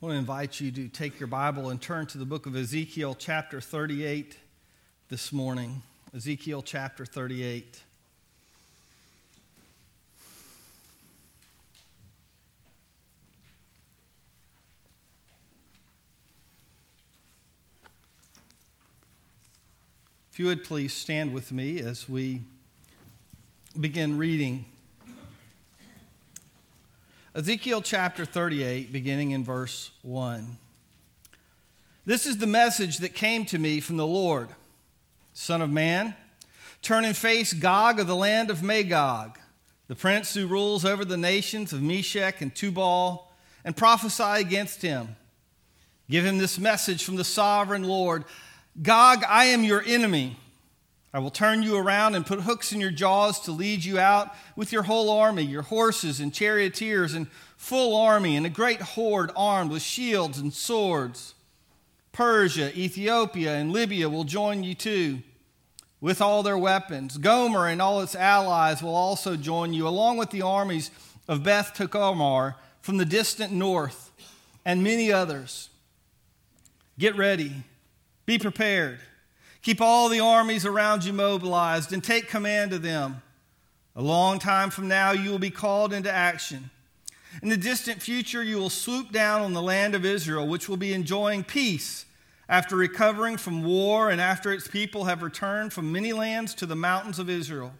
I want to invite you to take your Bible and turn to the book of Ezekiel, chapter 38, this morning. Ezekiel, chapter 38. If you would please stand with me as we begin reading Ezekiel chapter 38, beginning in verse 1. This is the message that came to me from the Lord Son of man, turn and face Gog of the land of Magog, the prince who rules over the nations of Meshech and Tubal, and prophesy against him. Give him this message from the sovereign Lord Gog, I am your enemy I will turn you around and put hooks in your jaws to lead you out with your whole army, your horses and charioteers and full army, and a great horde armed with shields and swords. Persia, Ethiopia, and Libya will join you too with all their weapons. Gomer and all its allies will also join you, along with the armies of Beth Togarmah from the distant north, and many others. Get ready, be prepared. Keep all the armies around you mobilized and take command of them. A long time from now, you will be called into action. In the distant future, you will swoop down on the land of Israel, which will be enjoying peace after recovering from war and after its people have returned from many lands to the mountains of Israel.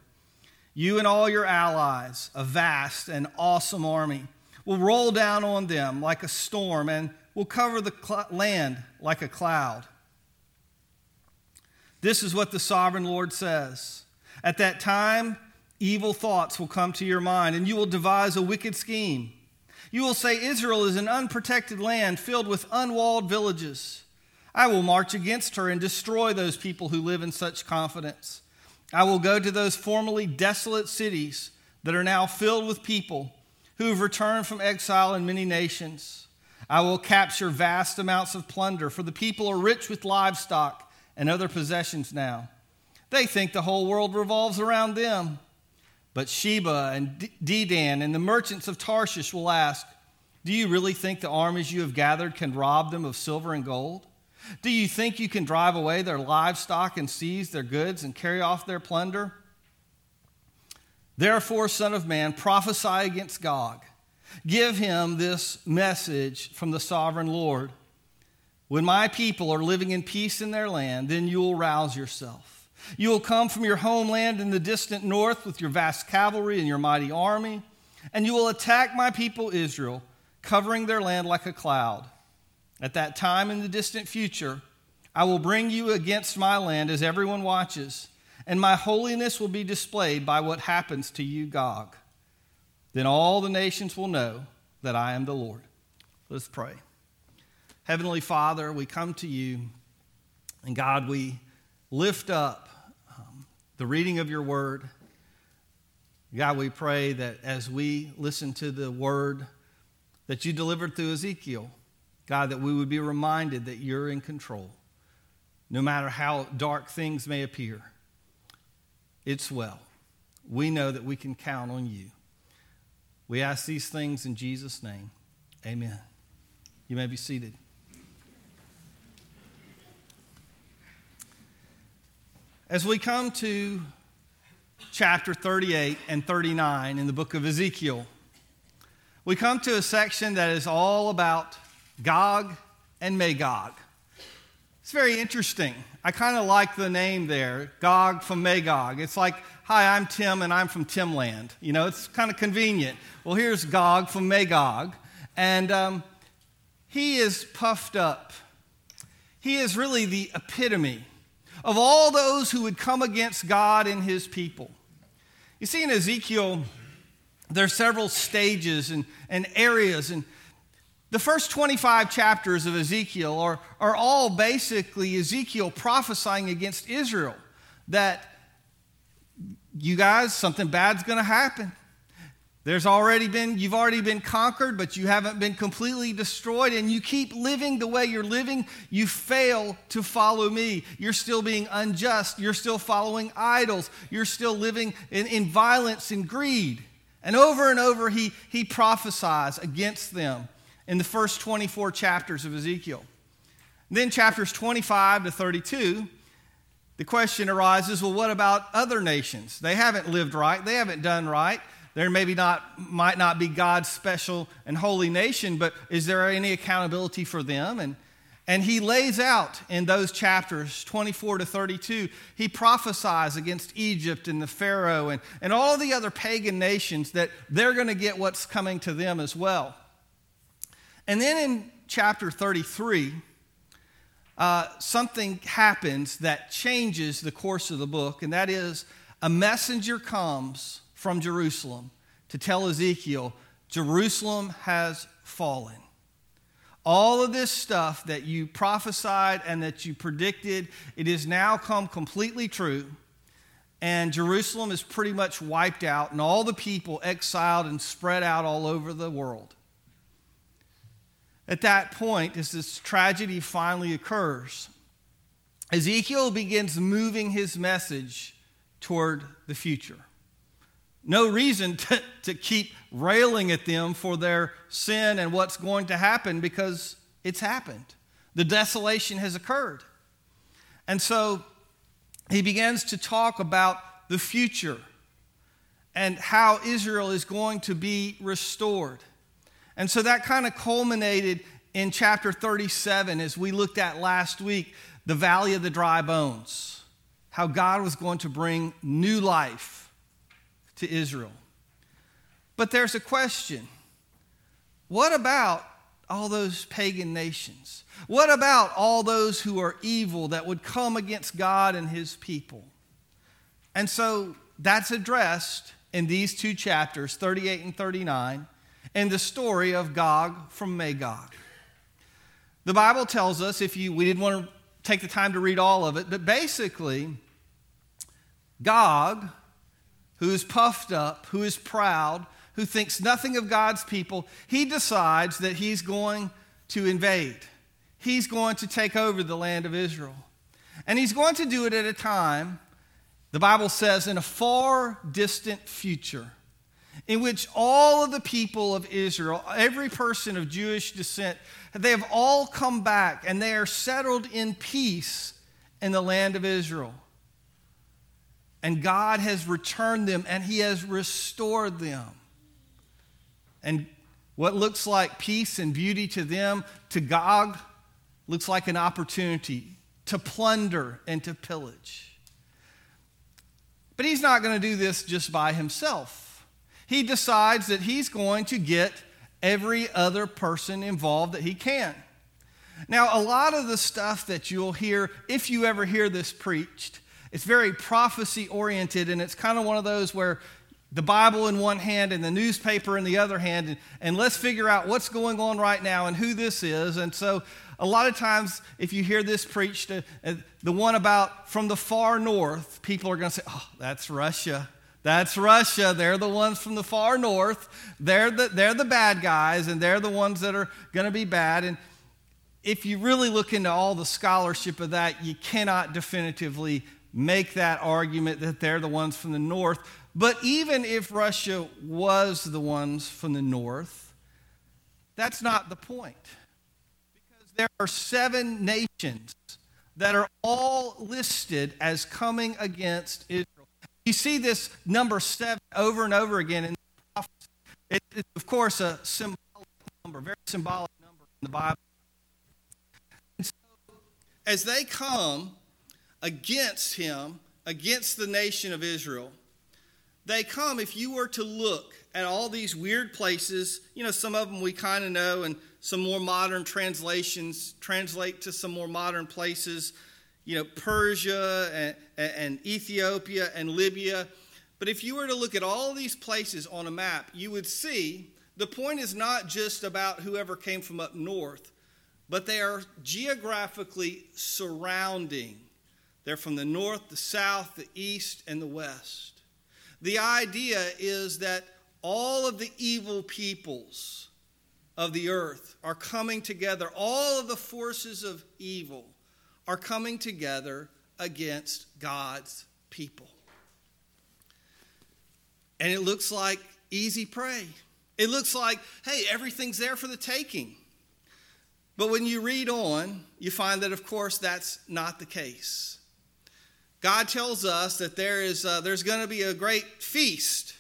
You and all your allies, a vast and awesome army, will roll down on them like a storm and will cover the cl- land like a cloud. This is what the sovereign Lord says. At that time, evil thoughts will come to your mind, and you will devise a wicked scheme. You will say, Israel is an unprotected land filled with unwalled villages. I will march against her and destroy those people who live in such confidence. I will go to those formerly desolate cities that are now filled with people who have returned from exile in many nations. I will capture vast amounts of plunder, for the people are rich with livestock and other possessions now. They think the whole world revolves around them. But Sheba and Dedan and the merchants of Tarshish will ask, Do you really think the armies you have gathered can rob them of silver and gold? Do you think you can drive away their livestock and seize their goods and carry off their plunder? Therefore, Son of Man, prophesy against Gog. Give him this message from the sovereign Lord. When my people are living in peace in their land, then you will rouse yourself. You will come from your homeland in the distant north with your vast cavalry and your mighty army, and you will attack my people Israel, covering their land like a cloud. At that time in the distant future, I will bring you against my land as everyone watches, and my holiness will be displayed by what happens to you, Gog. Then all the nations will know that I am the Lord. Let's pray. Heavenly Father, we come to you, and God, we lift up um, the reading of your word. God, we pray that as we listen to the word that you delivered through Ezekiel, God, that we would be reminded that you're in control. No matter how dark things may appear, it's well. We know that we can count on you. We ask these things in Jesus' name. Amen. You may be seated. As we come to chapter 38 and 39 in the book of Ezekiel, we come to a section that is all about Gog and Magog. It's very interesting. I kind of like the name there, Gog from Magog. It's like, hi, I'm Tim and I'm from Timland. You know, it's kind of convenient. Well, here's Gog from Magog, and um, he is puffed up. He is really the epitome of all those who would come against God and his people. You see, in Ezekiel, there are several stages and, and areas. And the first 25 chapters of Ezekiel are, are all basically Ezekiel prophesying against Israel that you guys, something bad's going to happen. There's already been, you've already been conquered, but you haven't been completely destroyed, and you keep living the way you're living. You fail to follow me. You're still being unjust. You're still following idols. You're still living in, in violence and greed. And over and over, he, he prophesies against them. in the first 24 chapters of Ezekiel. Then, chapters 25 to 32, the question arises well, what about other nations? They haven't lived right, they haven't done right. There maybe not might not be God's special and holy nation, but is there any accountability for them? And and he lays out in those chapters 24 to 32, he prophesies against Egypt and the Pharaoh and, and all the other pagan nations that they're going to get what's coming to them as well. And then in chapter 33, uh, something happens that changes the course of the book, and that is a messenger comes from Jerusalem to tell Ezekiel, Jerusalem has fallen. All of this stuff that you prophesied and that you predicted, it has now come completely true. And Jerusalem is pretty much wiped out, and all the people exiled and spread out all over the world. At that point, as this tragedy finally occurs, Ezekiel begins moving his message toward the future no reason to, to keep railing at them for their sin and what's going to happen because it's happened. The desolation has occurred. And so he begins to talk about the future and how Israel is going to be restored. And so that kind of culminated in chapter 37 as we looked at last week the valley of the dry bones, how God was going to bring new life to Israel. But there's a question what about all those pagan nations? What about all those who are evil that would come against God and his people? And so that's addressed in these two chapters, 38 and 39, in the story of Gog from Magog. The Bible tells us, if you, we didn't want to take the time to read all of it, but basically, Gog who is puffed up, who is proud, who thinks nothing of God's people, he decides that he's going to invade. He's going to take over the land of Israel. And he's going to do it at a time, the Bible says, in a far distant future, in which all of the people of Israel, every person of Jewish descent, they have all come back and they are settled in peace in the land of Israel. And God has returned them and He has restored them. And what looks like peace and beauty to them, to Gog, looks like an opportunity to plunder and to pillage. But he's not going to do this just by himself. He decides that he's going to get every other person involved that he can. Now, a lot of the stuff that you'll hear, if you ever hear this preached, it's very prophecy oriented, and it's kind of one of those where the Bible in one hand and the newspaper in the other hand, and, and, let's figure out what's going on right now and who this is. And so, a lot of times, if you hear this preached, uh, uh the one about from the far north, people are going to say, Oh, that's Russia. That's Russia. They're the ones from the far north. They're the, they're the bad guys, and they're the ones that are going to be bad. And if you really look into all the scholarship of that, you cannot definitively make that argument that they're the ones from the north. But even if Russia was the ones from the north, that's not the point. Because there are seven nations that are all listed as coming against Israel. You see this number seven over and over again in the prophets. It, it's, of course, a symbolic number, very symbolic number in the Bible. And so, as they come, against him, against the nation of Israel. They come, if you were to look at all these weird places, you know, some of them we kind of know, and some more modern translations translate to some more modern places, you know, Persia and, and Ethiopia and Libya. But if you were to look at all these places on a map, you would see the point is not just about whoever came from up north, but they are geographically surrounding they're from the north, the south, the east, and the west. The idea is that all of the evil peoples of the earth are coming together. All of the forces of evil are coming together against God's people. And it looks like easy prey. It looks like, hey, everything's there for the taking. But when you read on, you find that, of course, that's not the case. God tells us that there is, uh, there's going to be a great feast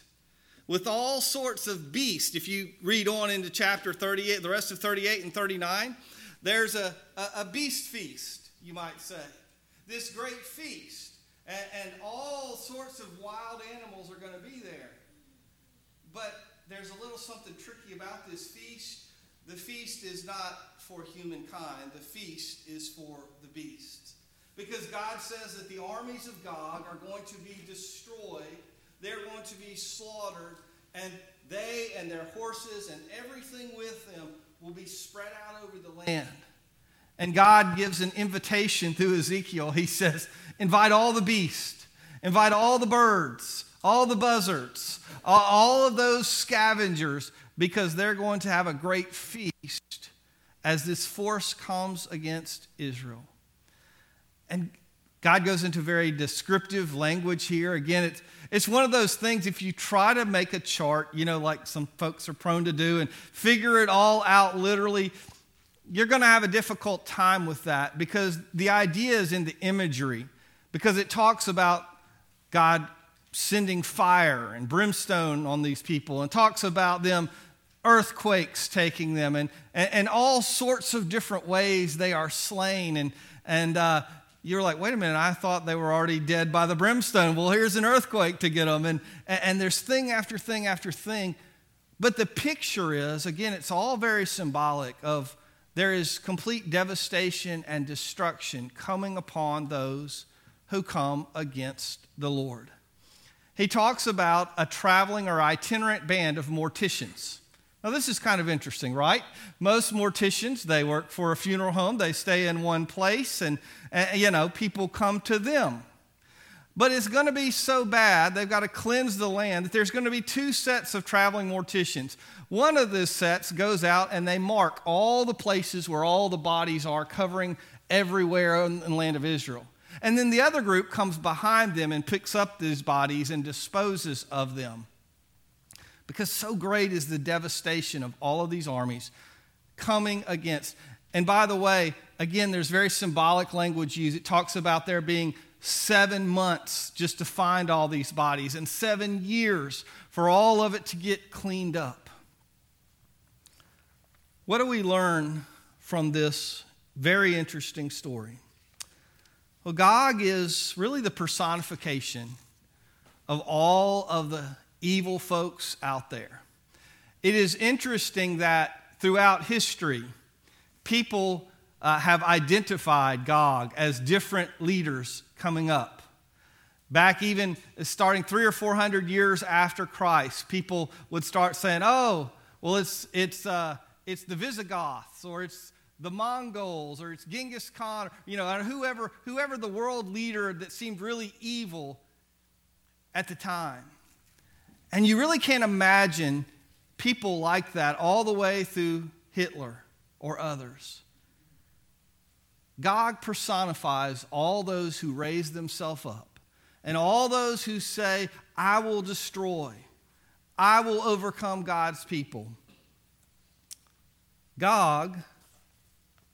with all sorts of beasts. If you read on into chapter 38, the rest of 38 and 39, there's a, a, beast feast, you might say. This great feast. And, and all sorts of wild animals are going to be there. But there's a little something tricky about this feast. The feast is not for humankind, the feast is for the beasts. Because God says that the armies of God are going to be destroyed, they're going to be slaughtered, and they and their horses and everything with them will be spread out over the land. And God gives an invitation through Ezekiel. He says, Invite all the beasts, invite all the birds, all the buzzards, all of those scavengers, because they're going to have a great feast as this force comes against Israel. And God goes into very descriptive language here. Again, it's, it's one of those things, if you try to make a chart, you know, like some folks are prone to do, and figure it all out literally, you're going to have a difficult time with that because the idea is in the imagery, because it talks about God sending fire and brimstone on these people and talks about them earthquakes taking them and, and, and all sorts of different ways they are slain and, and uh, you're like wait a minute i thought they were already dead by the brimstone. Well here's an earthquake to get them and, and there's thing after thing after thing. But the picture is again it's all very symbolic of there is complete devastation and destruction coming upon those who come against the lord. He talks about a traveling or itinerant band of morticians. Now, this is kind of interesting, right? Most morticians, they work for a funeral home, they stay in one place, and, and you know, people come to them. But it's going to be so bad, they've got to cleanse the land, that there's going to be two sets of traveling morticians. One of the sets goes out and they mark all the places where all the bodies are, covering everywhere in the land of Israel. And then the other group comes behind them and picks up these bodies and disposes of them. Because so great is the devastation of all of these armies coming against. And by the way, again, there's very symbolic language used. It talks about there being seven months just to find all these bodies and seven years for all of it to get cleaned up. What do we learn from this very interesting story? Well, Gog is really the personification of all of the evil folks out there. It is interesting that throughout history, people uh, have identified Gog as different leaders coming up. Back even starting three or four hundred years after Christ, people would start saying, oh, well, it's, it's, uh, it's the Visigoths or it's the Mongols or it's Genghis Khan, or, you know, whoever, whoever the world leader that seemed really evil at the time. And you really can't imagine people like that all the way through Hitler or others. God personifies all those who raise themselves up and all those who say, I will destroy, I will overcome God's people. Gog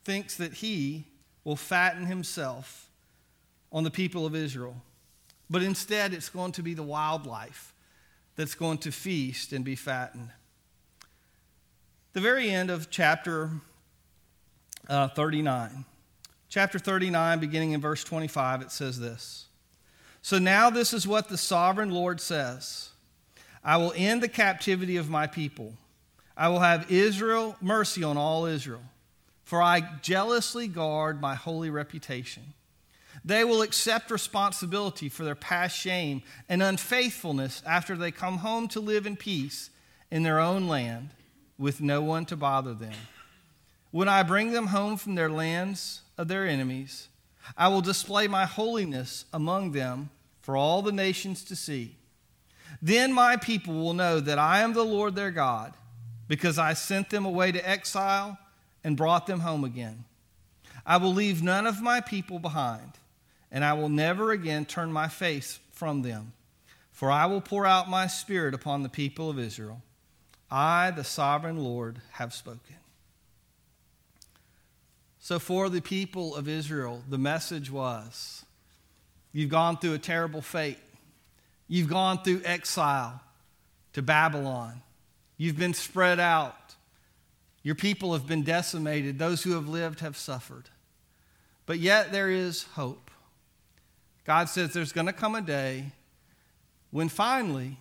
thinks that he will fatten himself on the people of Israel. But instead, it's going to be the wildlife that's going to feast and be fattened. The very end of chapter uh, 39. Chapter 39, beginning in verse 25, it says this So now this is what the sovereign Lord says I will end the captivity of my people, I will have Israel mercy on all Israel for I jealously guard my holy reputation. They will accept responsibility for their past shame and unfaithfulness after they come home to live in peace in their own land with no one to bother them. When I bring them home from their lands of their enemies, I will display my holiness among them for all the nations to see. Then my people will know that I am the Lord their God, because I sent them away to exile and brought them home again. I will leave none of my people behind, and I will never again turn my face from them. For I will pour out my spirit upon the people of Israel. I, the sovereign Lord, have spoken. So, for the people of Israel, the message was you've gone through a terrible fate. You've gone through exile to Babylon. You've been spread out. Your people have been decimated. Those who have lived have suffered. But yet there is hope. God says there's going to come a day when finally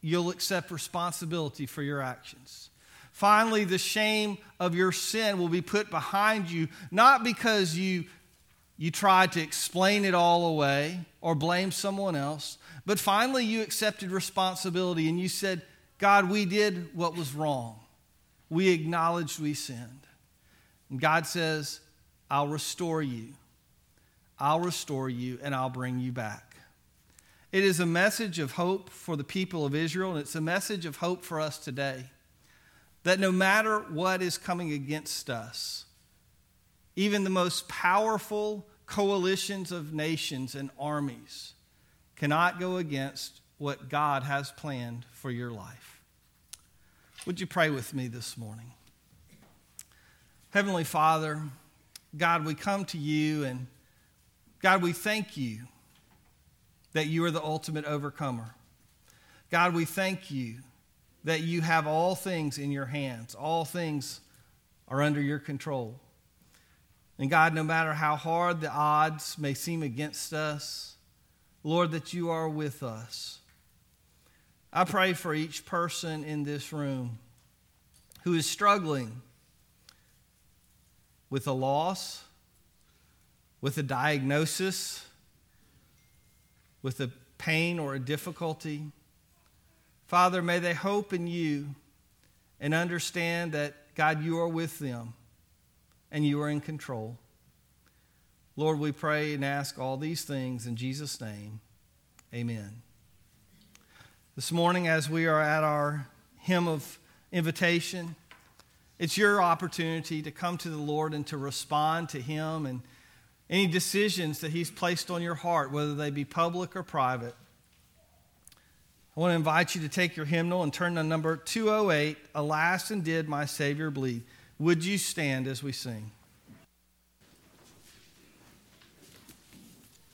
you'll accept responsibility for your actions. Finally, the shame of your sin will be put behind you, not because you, you tried to explain it all away or blame someone else, but finally you accepted responsibility and you said, God, we did what was wrong. We acknowledged we sinned. And God says, I'll restore you. I'll restore you and I'll bring you back. It is a message of hope for the people of Israel, and it's a message of hope for us today. That no matter what is coming against us, even the most powerful coalitions of nations and armies cannot go against what God has planned for your life. Would you pray with me this morning? Heavenly Father, God, we come to you and God, we thank you that you are the ultimate overcomer. God, we thank you that you have all things in your hands, all things are under your control. And God, no matter how hard the odds may seem against us, Lord, that you are with us. I pray for each person in this room who is struggling with a loss, with a diagnosis, with a pain or a difficulty. Father, may they hope in you and understand that, God, you are with them and you are in control. Lord, we pray and ask all these things in Jesus' name. Amen. This morning, as we are at our hymn of invitation, it's your opportunity to come to the Lord and to respond to Him and any decisions that He's placed on your heart, whether they be public or private. I want to invite you to take your hymnal and turn to number 208 Alas, and did my Savior bleed? Would you stand as we sing?